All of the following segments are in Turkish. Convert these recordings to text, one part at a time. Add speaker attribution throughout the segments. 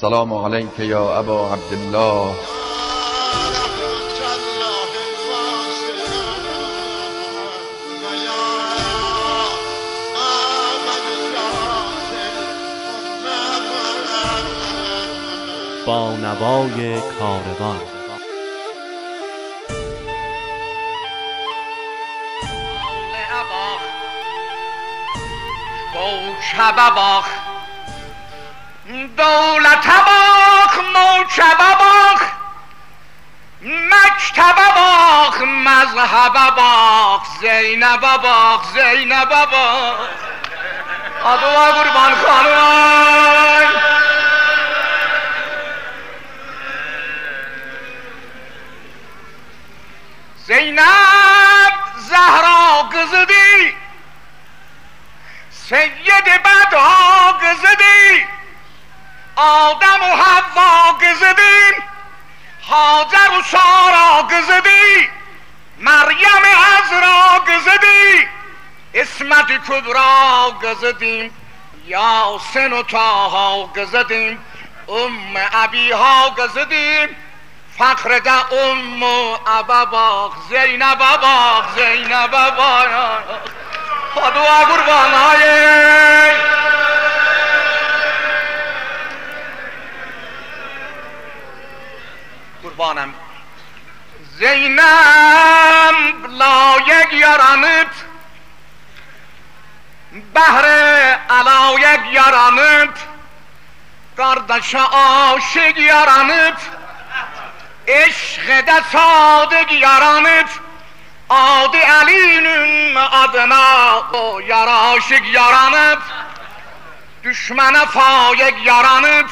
Speaker 1: سلام علیک یا ابا عبدالله
Speaker 2: با نوای کاروان.
Speaker 3: با شب باخت. دولت باخ موچبه باخ مکتب باخ مذهب باخ زینب باخ زینب باخ آدوا قربان خانم. زینب! آدم و حوا گزدیم حاضر و سارا گزدی مریم عزرا گزدی اسمت کبرا گزدیم یاسن و تاها گزدیم ام ابیها گزدیم فخر ده ام و اباباخ زینب اباخ زینب اباخ خدا قربانای. قربانم زینم لا یک یارانت بهر علا یک یارانت قردش آشگ یارانت عشق دساد یارانت آدی علینم ادنا او یارا عاشق یارانم دشمنه فایق یارانم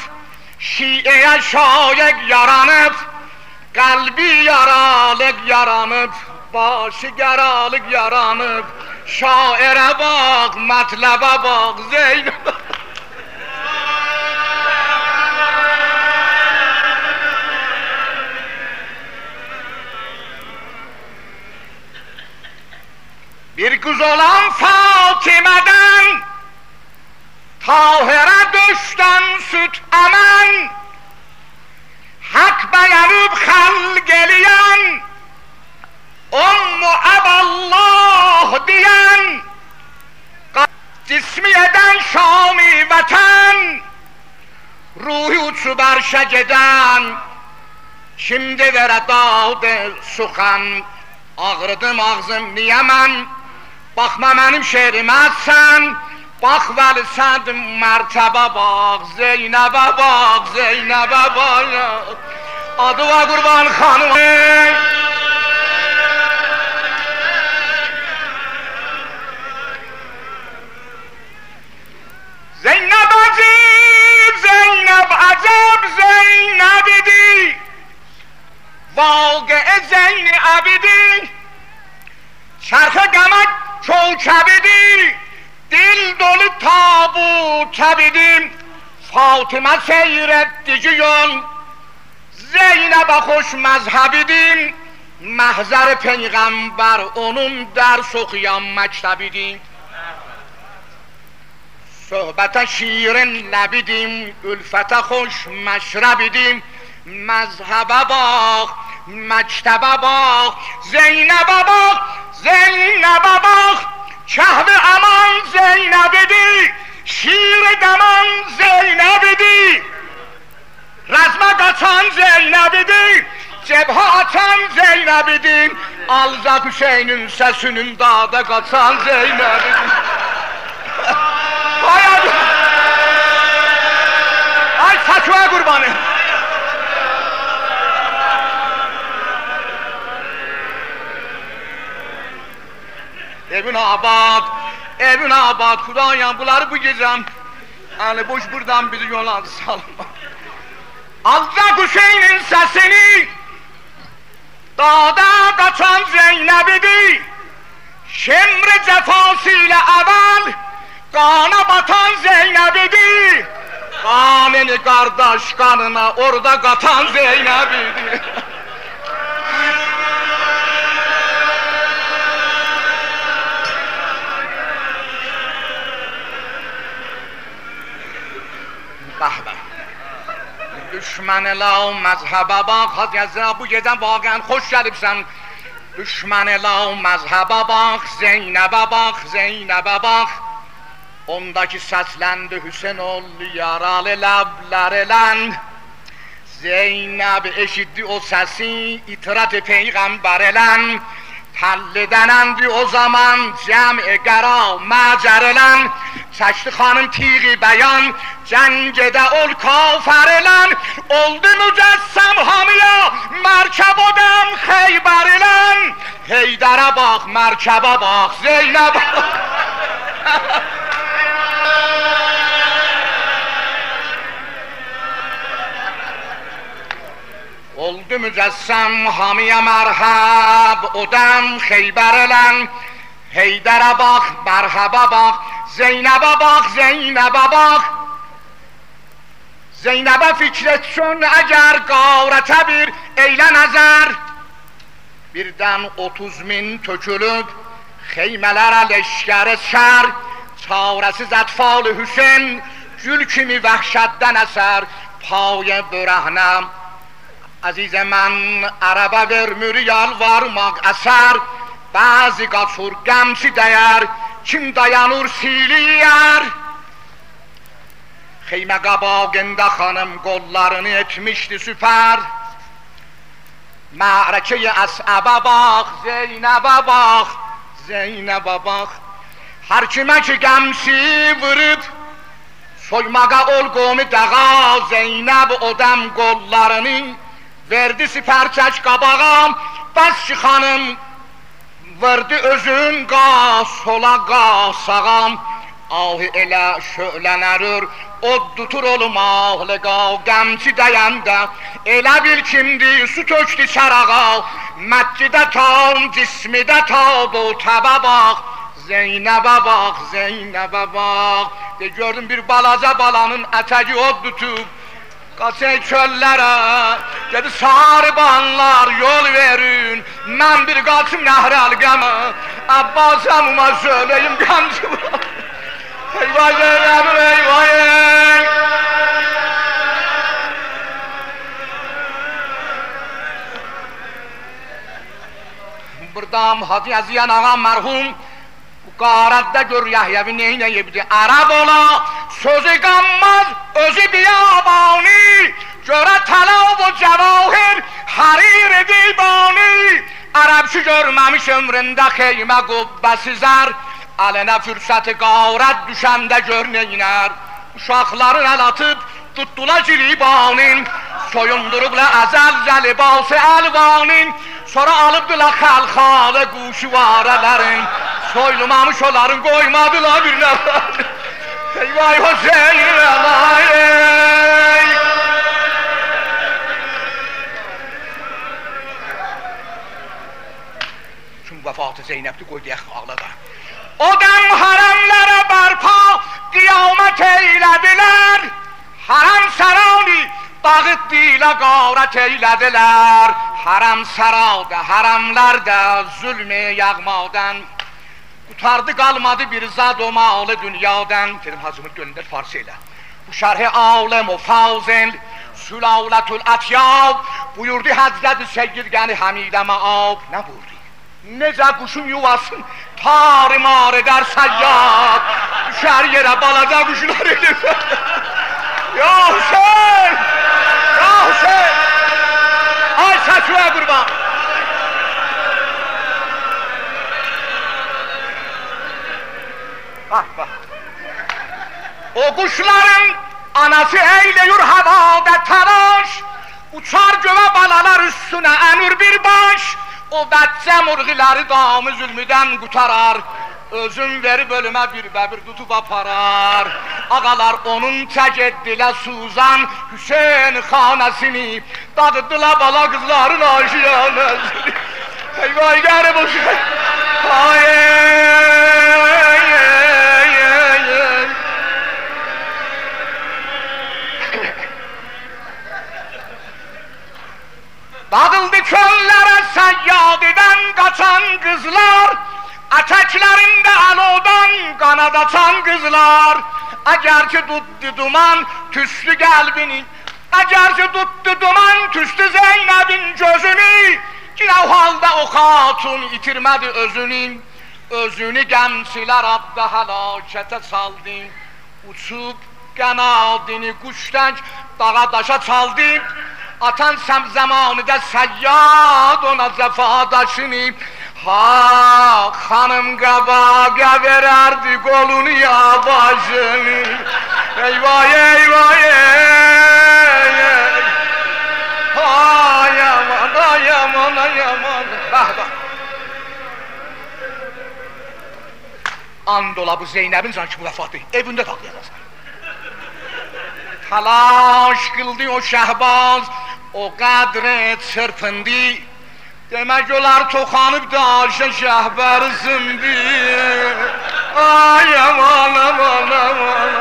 Speaker 3: شیعه شایق یارانم Kalbi yaralık yaranıp Başı yaralık yaranıp Şaire bak, metlebe bak, Zeynep. Bir kız olan Fatime'den Tahir'e düşten süt emen Hak beğenip hal geliyen Ummu eballah diyen Cismiyeden Şami vatan Ruhi uçup arşa giden Şimdi vere dağdı sukan Ağrıdım ağzım niye mən Baxma mənim şerimə sən باخ ول صد مرتبه باغ زینب باغ زینب باغ آدو و قربان خانم زینب عجیب زینب عجب زینب دی واقع زین عبدی چرخ گمک چوچبدی دل دولی تابو کبیدیم فاطمه سیرت دیگیون زینب خوش مذهبیدیم محضر پیغمبر اونم در سخیان مکتبیدیم صحبت شیرن لبیدیم الفت خوش مشربیدیم مذهب باخ مکتب باخ زینب باخ زینب باخ Kahve aman Zeynep'idi Şiir daman Zeynep'idi. Razma kaçan Zeynep'idi Cebha açan Zeynep'idi. Alzak Hüseyin'in sesinin dağda kaçan Zeynep'idi. Ay abi Ay saçma kurbanı Evin abad, evin abad, Kudayam bunları bu gecem. Yani boş buradan bizi yola salma. Alacak Hüseyin'in sesini, dağda kaçan Zeynep'idi. Şemre cefasıyla evvel, kana batan Zeynep'idi. Kanını kardeş kanına orada katan Zeynep'idi. دشمن لا مذهب با خاطر از ابو یزن واقعا خوش شدیم دشمن لا مذهب با زینب با زینب با خ اون دکی سات لند حسین اولی یارال لب لر لند. زینب اشیدی او سسی اترات پیگم بر لند. حل دنندی او زمان جمع گرا مجرلن چشت خانم تیغی بیان جنگ ده الکافرلن اولد مجسم حامیا مرکب دم خیبرلن هیدر باخ مرکب باخ زینب اولد مجسم حامی مرحب ادم خیبرلن Odəm xeybər elən Heydərə bax, mərhəbə bax Zeynəbə bax, Zeynəbə bax. Zeynəbə fikr etsin əgər qarətə bir eylə nəzər Birdən 30 min tökülüb Xeymələrə leşkər şər Çarəsiz ətfal Hüseyin Gül kimi vəhşətdən əsər Payə börəhnəm Əzizə mən ərəbə vermür yalvarmaq əsər Bəzi qaçur qəmçi dəyər Kim dayanır siliyər Xeymə qabağında xanım qollarını etmişdi süpər Mərəkəyə əsəbə bax, Zeynəbə bax, Zeynəbə bax Hər kimə ki qəmsi vırıb Soymağa ol qomu dağa. Zeynəb odəm qollarını Verdi sipər çək qabağa Bəs ki xanım Verdi özün qa sola qa sağam Ahı elə şölənərür Od tutur olum ahlı qa Qəmçi dəyəndə Elə bil kimdi su tökdü çarağa. Məccidə tam cismidə tab o təbə bax. Zeynəbə bax, Zeynəbə bax. De gördüm bir balaca balanın ətəgi od tutub Qaçay çöllərə, gedi saribanlar yol verin, mən bir qaçım nəhrəl qəmə, Abbas əmuma söyləyim qəmci bulam. Eyvay Zeynəmin, eyvay! Buradan Hacı Əziyan ağa mərhum, bu qarətdə gör Yahyəvi neynə yebdi, Ərəb ola, Sözü kanmaz, özü biyabani, Göre talav bu cevahir, harir divani. Arapçı görmemiş ömründe keyme kubbesi zar, Alene fürsəti qarat düşəndə gör neynər Uşaqların əl atıb tutdula cilibanin Soyundurubla əzəl zəlibası əlvanin Sonra alıbdılar xəlxalı quşu varələrin Soylumamış onların qoymadıla bir nəfər Eyvay Hüseyin əlayey Çünki vəfatı Zeynəbdi qoy deyək ağlada. O dəm hərəmlərə bərpa qiyamət eylədilər Hərəm sərani dağıtdı ilə qarət eylədilər Hərəm sərada, hərəmlərdə zülmü yağmaqdan Qutardı qalmadı bir zad o malı dünyadan Dedim hacımın gönlündə farsı elə Bu şərhi aləm o fazil Sülaletül ətyab Buyurdu Həzrət-i Seyyid Gəni Hamidə Məab Nə buyurdu? Necə quşun yuvasın tarimar eder səyyad Düşər yerə balaca quşlar edir Ya Hüseyin! Ya Hüseyin! Ay səsüyə qurban! Bak bak. O kuşların anası eyleyur havada telaş Uçar göve balalar üstüne emir bir baş. O bətcə murğiləri damı zülmüdən qutarar Özün verib ölümə bir bəbir tutub aparar. Ağalar onun çək etdilə Suzan Hüseyin xanəsini Dağıtdılar bala qızların aşiyanəsini Eyvah qərib o şey Ay, ay, ay, ay, ay. Dağıldı çöllere seyyadiden kaçan kızlar Eteklerinde alodan kanat açan kızlar. Eğer ki tuttu duman tüslü kalbini Əgərcə tutdu duman tüstü Zeynəbin gözünü Yine o halda o hatun itirmədi özünü. Özünü gəmçilər abda həlakətə saldı. Uçub qənadini quştək dağa daşa çaldı Atan səm zamanıda səyyad ona zəfadaşını Ha xanım qabağa verərdi qolunu ya başını Eyvah eyvah eyvah. Ay aman ay aman ay aman. Bak bak. And ola bu Zeynəbin sanki bu vəfatı evində taxlayacaqsan Talaş qıldı o şəhbaz O qədrə çırpındı. Demək olar toxanıb da Ayşə şəhbər zindi Ay aman aman aman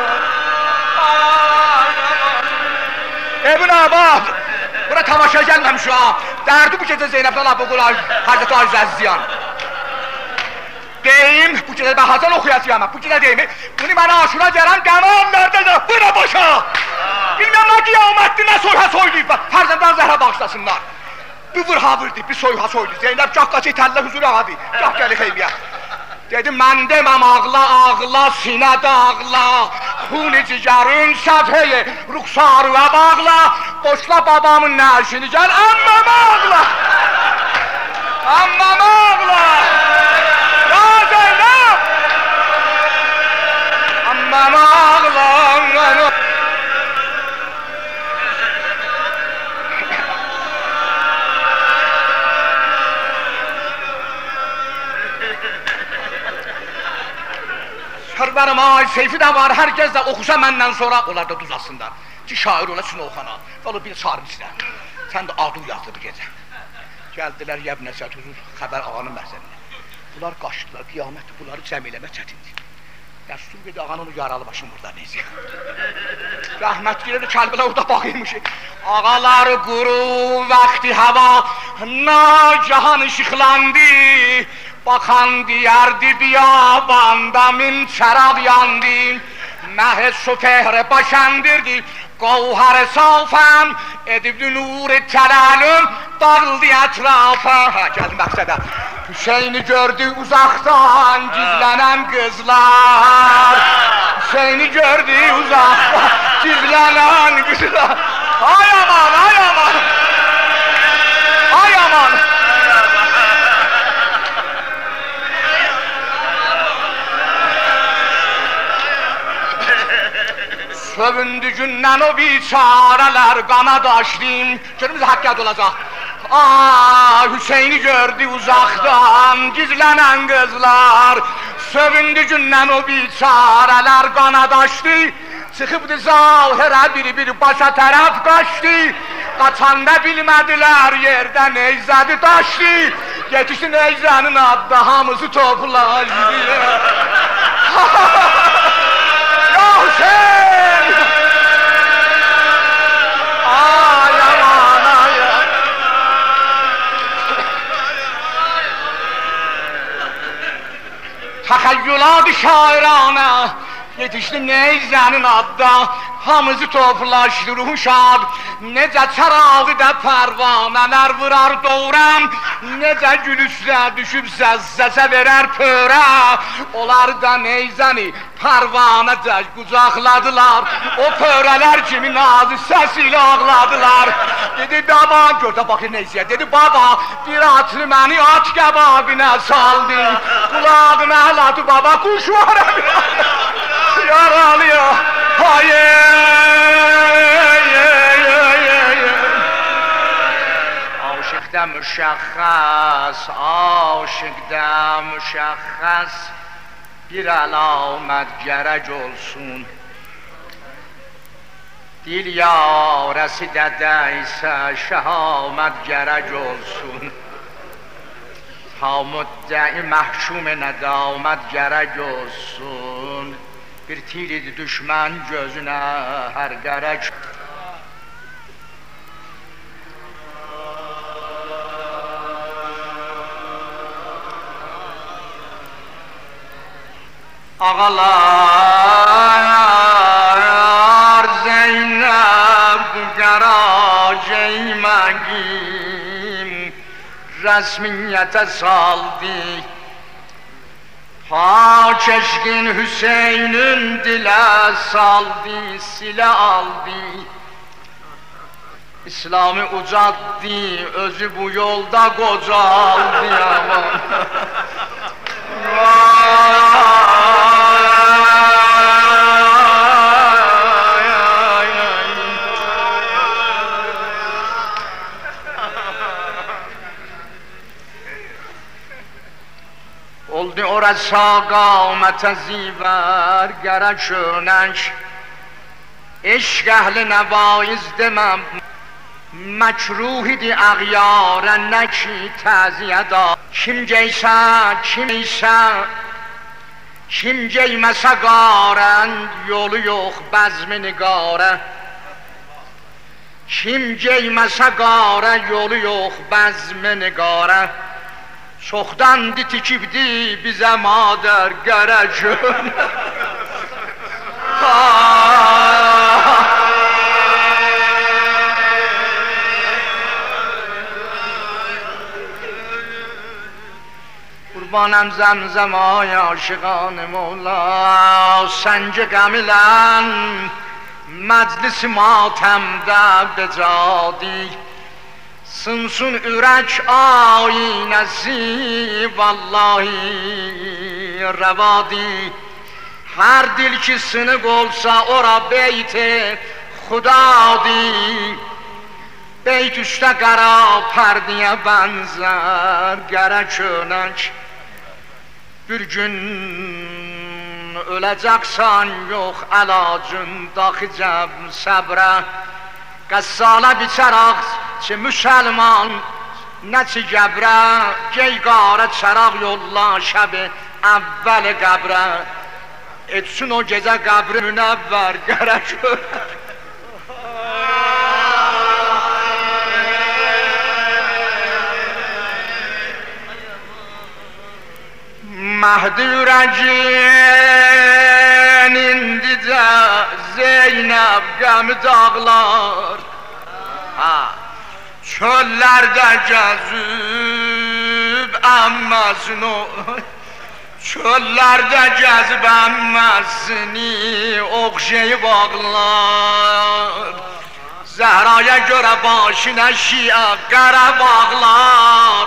Speaker 3: Ebn Abad Bura tamaşa gəlməmiş ha. Dərdi bu gecə Zeynəbdən Abba Qulay Hazreti Aziz Əziziyan Deyim, bu gecə mən Hazan oxuyacağım Bu gecə deyim, bunu mənə aşura gələn qəman nərdədir Bura başa Bilməm nə qiyamətdir, nə soyha soylayıb Fərzəndən zəhra bağışlasınlar. Bir vırha vurdu, bir soyha soydu Zeynəb gah qaçı itəllə huzur ağadı Gah gəli xeyliyə Dedim mən deməm ağla ağla sinədə ağla Xuni cigərin səfheyi ruxsarı və bağla. Boşla babamın nəşini gəl əmməm ağla. Əmməm ağla. Ya Zeynəb Əmməm ağla Sərbərim ay seyfi də var, hər kəs də oxusa məndən sonra onlar da duzasınlar. Ki şair ola Sinoxana, vələ bir sarı istər. Sən də adıl yazdı bu gecə. Gəldilər Yəbnəsət huzur, xəbər ağanın məhzəninə. Bunlar qaçdılar, qiyamətdir, bunları cəm eləmə çətindir. Dəstur dedi, ağanın yaralı başım burada neysə. Rəhmət girir, kəlbələ orada baxıymış. Ağalar quru, vaxti hava, nacahan işıqlandı. Bakan diyardi biyabanda min çərab yandı. Məhz şu fehre başandırdı. Qavhar safam edibdi nur təlalüm dağıldı ətrafa. Ha, gəl məqsədə. Hüseyni gördü uzaqdan gizlənən qızlar. Hüseyni gördü uzaqdan gizlənən qızlar. Ay aman, ay aman. Ay aman. Sövündü gündən o biçarələr qana daşdım Görümüz haqqət olacaq. Aa, Hüseyni gördü uzaqdan gizlənən qızlar. Sövündü gündən o biçarələr qana daşdı Çıxıbdı zahirə biri-biri başa tərəf qaçdı. Qaçanda bilmədilər yerdə neyzədi daşdı. Yetişdi neyzənin addı hamısı toplaşdı تا خیلی لابی شاعرانه یتیش نه زنی ندا، هم از توفرش دو روش آب نه جتر آگه در نر ور دورم. Necə gülüşlə düşüb səsə verər pörə Onlar da neyzəni pərvanəcə qucaqladılar O pörələr kimi nazı səs ilə ağladılar. Dedi baba, gör də baxır neyziyə Dedi baba, bir atlı məni at qəbabinə saldı. Qulağına əladı baba, kuş var. Yaralıyor. Hayır بختم شخص آشک دم شخص بیر علامت گرج اولسون دیل یا رسی دده ایسا شه آمد گرج اولسون تا مدعی محشوم ندا آمد گرج اولسون بیر تیرید دشمن جزنه هر گرج Ağalar yar Zeynep kara ceymegim Resmiyete saldik Ha çeşkin Hüseyin'in dile saldı, sile aldı. İslam'ı ucattı, özü bu yolda kocaldı aman پر از ساگ آمت زیور گرچونش عشق اهل نوایز دمم مچروحی دی اغیار نکی تازیه دا چیم جیسا چیم ایسا چیم جیم سگارن یولو یخ بزم نگاره چیم جیم سگاره یولو یخ بزم نگاره Çoxdan ditikibdi bizə madər gərəcün. قربانم زمزم آی عاشقان مولا سنج غمیلن مجلس ماتم در بجادی Sınsın ürək aynəsi Vallahi rəvadi Hər dil ki sınıq olsa ora beyti Xudadi Beyt üstə qara pərdiyə bənzər Gərək önək Bir gün öləcəksən yox əlacın Daxicəb səbrə Qəssala biçəraq ki müsəlman Nəçi qəbrə Gey qarə çəraq yolla şəbi əvvəl qəbrə. Etsin o gecə qəbri münəvvər Gərək önək Mehdi ürəyin indicə Zeynəb qəmi dağlar. Ha. Çöllərdə gəzib əmməsini Çöllərdə gəzib əmməsini Oxşayıb ağlar. Zehraya görə başına şiə qara bağlar.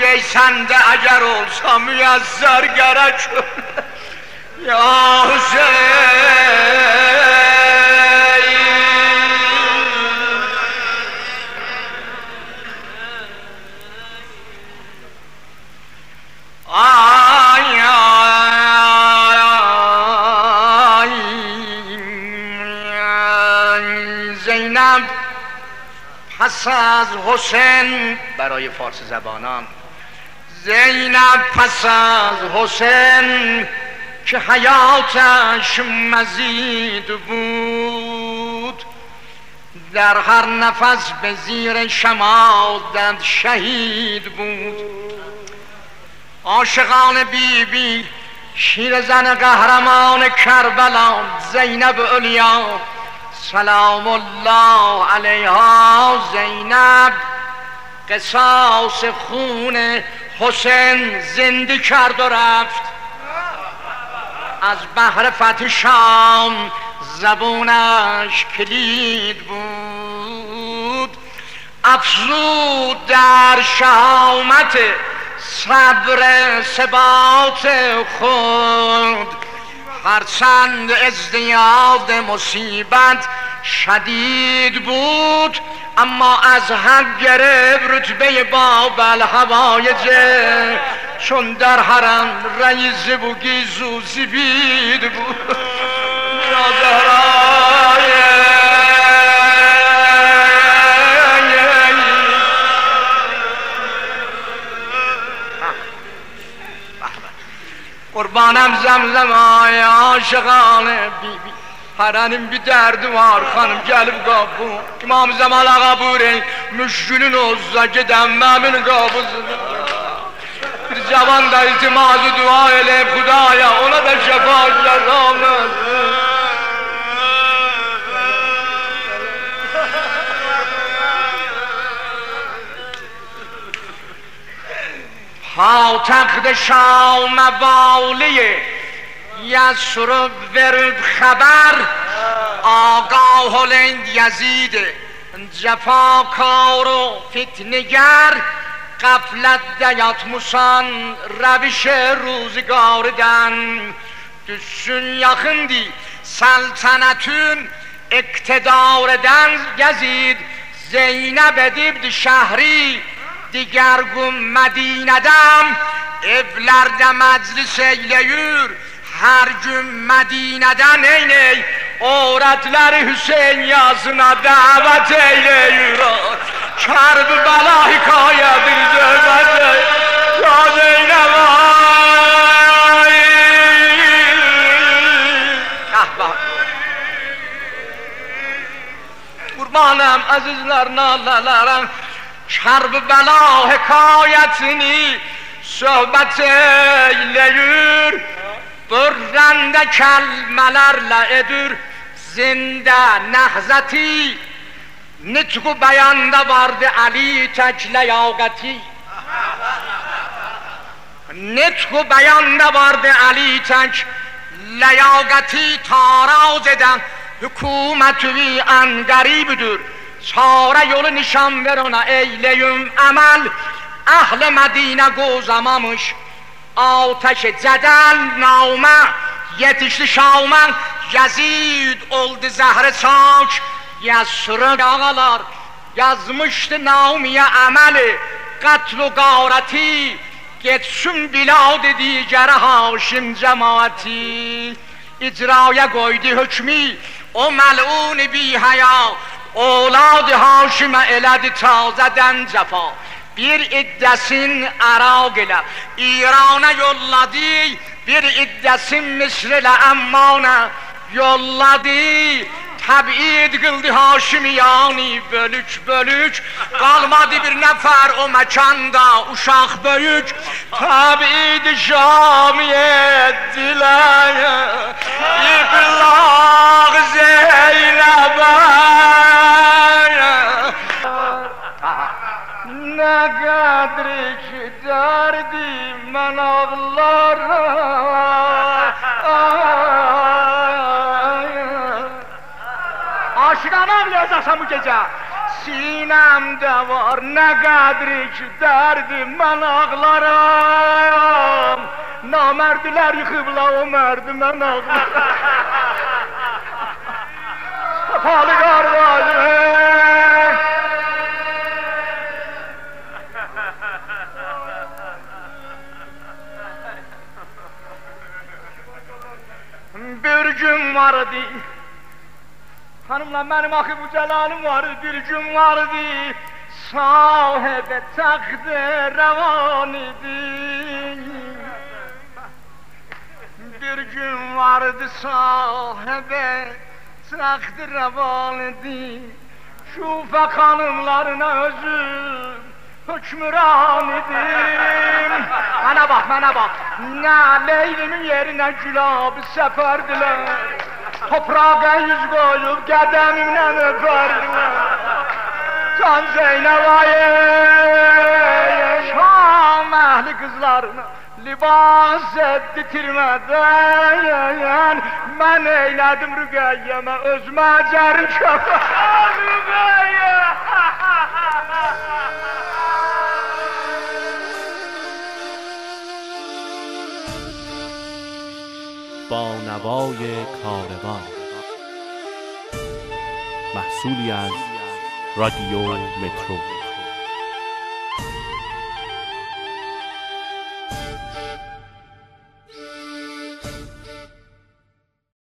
Speaker 3: Geysəndə əgər olsa müyəzzər gərək Ya Hüseyin پس از حسین برای فارسی زبانان. زینب پس از حسین که حیاتش مزید بود. در هر نفس به زیر شمادت شهید بود. عاشقان بی بی شیر زن قهرمان کربلا زینب علیا سلام الله علیها زینب. قصاص خون حسین زنده کرد و رفت. از بحر فتح شام زبونش کلید بود. افزود در شهامت صبر ثبات خود. هرچند ازدیاد مصیبت شدید بود اما از حق گرفت رتبه باب الهوایجه چون در حرم رئیس بوگیز و زبید بود. یا Kurbanım zemzemaya aşık alim bibi. Harenin bir derdi var hanım gelip kapı İmam Zemal'a kabul ey Müşkünün olsa giden memin kapısını Bir cavan da iltimazı dua eyleyip Kudaya ona da şefaatler rahmet پاتخت شام والی یسرب ورد خبر آگاه هلند یزید جفاکار و فتنگر قفلت دیات musan روش روزگاردن düşsün yakındı saltanatın iktidareden gezid Zeynep edibdi şehri diğer gün Medine'den evlerde meclis eyleyir her gün Medine'den eyney öğretleri Hüseyin yazına davet eyleyir. Çarb bela hikayedir zövbet Ya Zeynep ay Ah Kurbanım azizler nalalara Çarb bela hikayetini Sohbet eyleyir Bırrende kelmelerle edir Zinde nehzeti Nitku beyanda vardı Ali tek leyakati Nitku beyanda vardı Ali tek leyakati taraz eden hükümeti en garibidir Çare yolu nişan ver ona eyleyim emel Ehl Medine gozamamış. Ateş cedel navme Yetişti şavmen Yazid oldu zehre saç. Yasrı ağalar yazmıştı Naumiye ameli. Katlu gavreti Geçsin bilad diğer haşim cemaati. İcraya koydu hükmü O melun bi haya Oğladı haşime eledi tazeden cefa bir iddesin Irak ile İran'a yolladı bir iddesin Mısır ile Amman'a yolladı Təbid qıldı Haşimiyani bölük bölük Qalmadı bir nəfər o məkanda uşaq böyük Təbid Şami etdilər İblaq Zeynəbə Ne kadri ki derdim ben ağlara. Aşıkana ağlayacaksan bu gece. Sinemde var ne kadri ki derdim ben ağlarım Namerdiler yıkıbla o merdi ben ağlarım Pahalı kardeşim Bir gün vardı. Hanımla benim akı bu celalım vardı Bir gün vardı. Sahibe taktı revan idi. Bir gün vardı sahibe Taktı revan idi. Şufe hanımlarına özüm hükmüran idim Bana bak bana bak. Ne leylimin yerine gülabı seferdiler. Toprağa yüz koyup qədəmimlə öpərdiler Can Zeynep ayı Şam əhli qızlarına libas etdirmeden Ben eyledim Rüqəyyəmə özümə cərim köpək Rüqəyyə
Speaker 2: نوای کاروان. محصولی از رادیو مترو.